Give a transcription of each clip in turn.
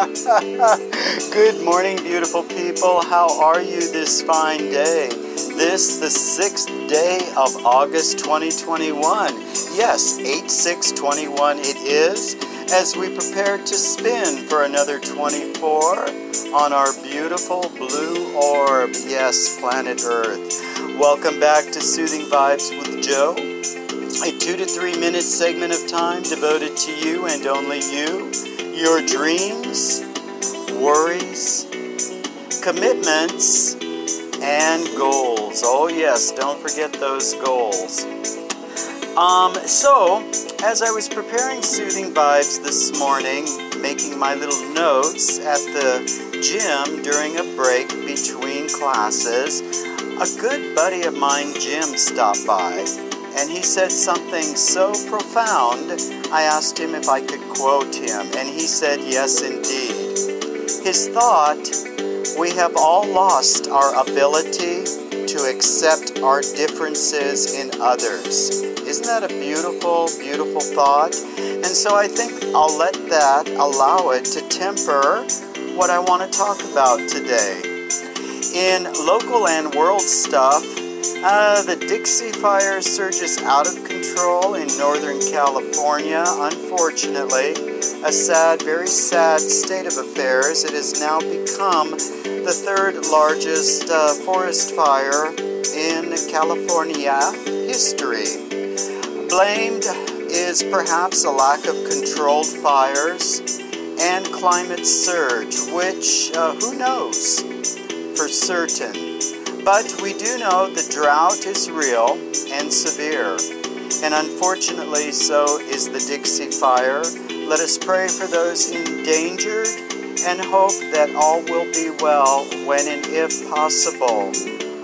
Good morning, beautiful people. How are you this fine day? This, the sixth day of August 2021. Yes, 8 6 21 it is, as we prepare to spin for another 24 on our beautiful blue orb. Yes, planet Earth. Welcome back to Soothing Vibes with Joe, a two to three minute segment of time devoted to you and only you, your dreams, worries, commitments, and goals. Oh, yes, don't forget those goals. Um, so, as I was preparing Soothing Vibes this morning, making my little notes at the gym during a break between classes, a good buddy of mine, Jim, stopped by, and he said something so profound. I asked him if I could quote him, and he said, Yes, indeed. His thought we have all lost our ability to accept our differences in others. Isn't that a beautiful, beautiful thought? And so I think I'll let that allow it to temper what I want to talk about today. In local and world stuff, uh, the Dixie Fire surges out of control in Northern California. Unfortunately, a sad, very sad state of affairs. It has now become the third largest uh, forest fire in California history. Blamed is perhaps a lack of controlled fires and climate surge, which uh, who knows for certain. But we do know the drought is real and severe, and unfortunately, so is the Dixie Fire. Let us pray for those endangered and hope that all will be well when and if possible.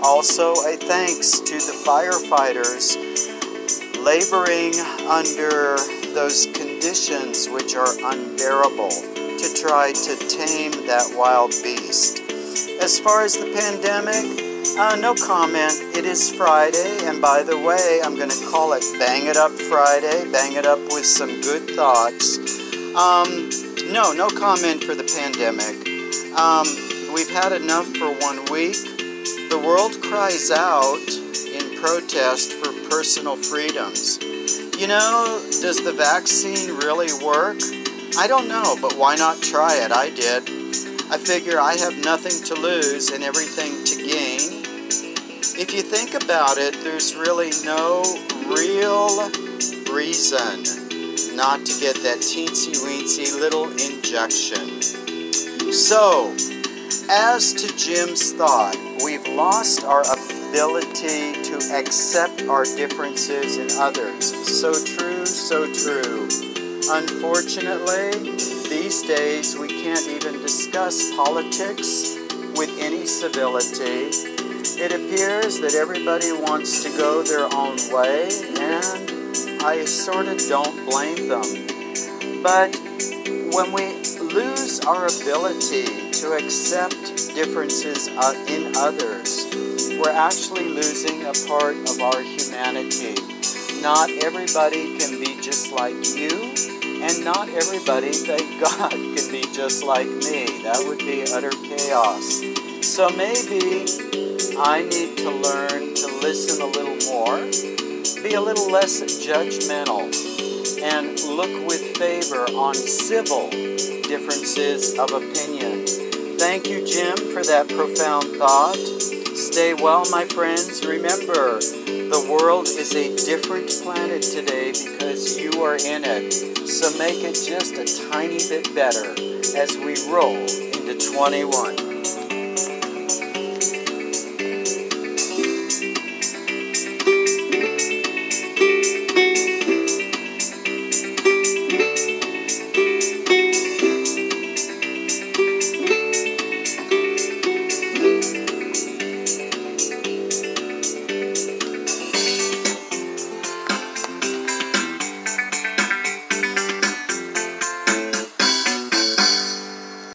Also, a thanks to the firefighters laboring under those conditions which are unbearable to try to tame that wild beast. As far as the pandemic, uh, no comment. It is Friday, and by the way, I'm going to call it Bang It Up Friday. Bang it up with some good thoughts. Um, no, no comment for the pandemic. Um, we've had enough for one week. The world cries out in protest for personal freedoms. You know, does the vaccine really work? I don't know, but why not try it? I did. I figure I have nothing to lose and everything to gain if you think about it, there's really no real reason not to get that teensy weensy little injection. So, as to Jim's thought, we've lost our ability to accept our differences in others. So true, so true. Unfortunately, these days we can't even discuss politics with any civility it appears that everybody wants to go their own way, and I sort of don't blame them. But when we lose our ability to accept differences uh, in others, we're actually losing a part of our humanity. Not everybody can be just like you, and not everybody, thank God, can be just like me. That would be utter chaos. So maybe I need to learn to listen a little more, be a little less judgmental, and look with favor on civil differences of opinion. Thank you, Jim, for that profound thought. Stay well, my friends. Remember, the world is a different planet today because you are in it. So make it just a tiny bit better as we roll into 21.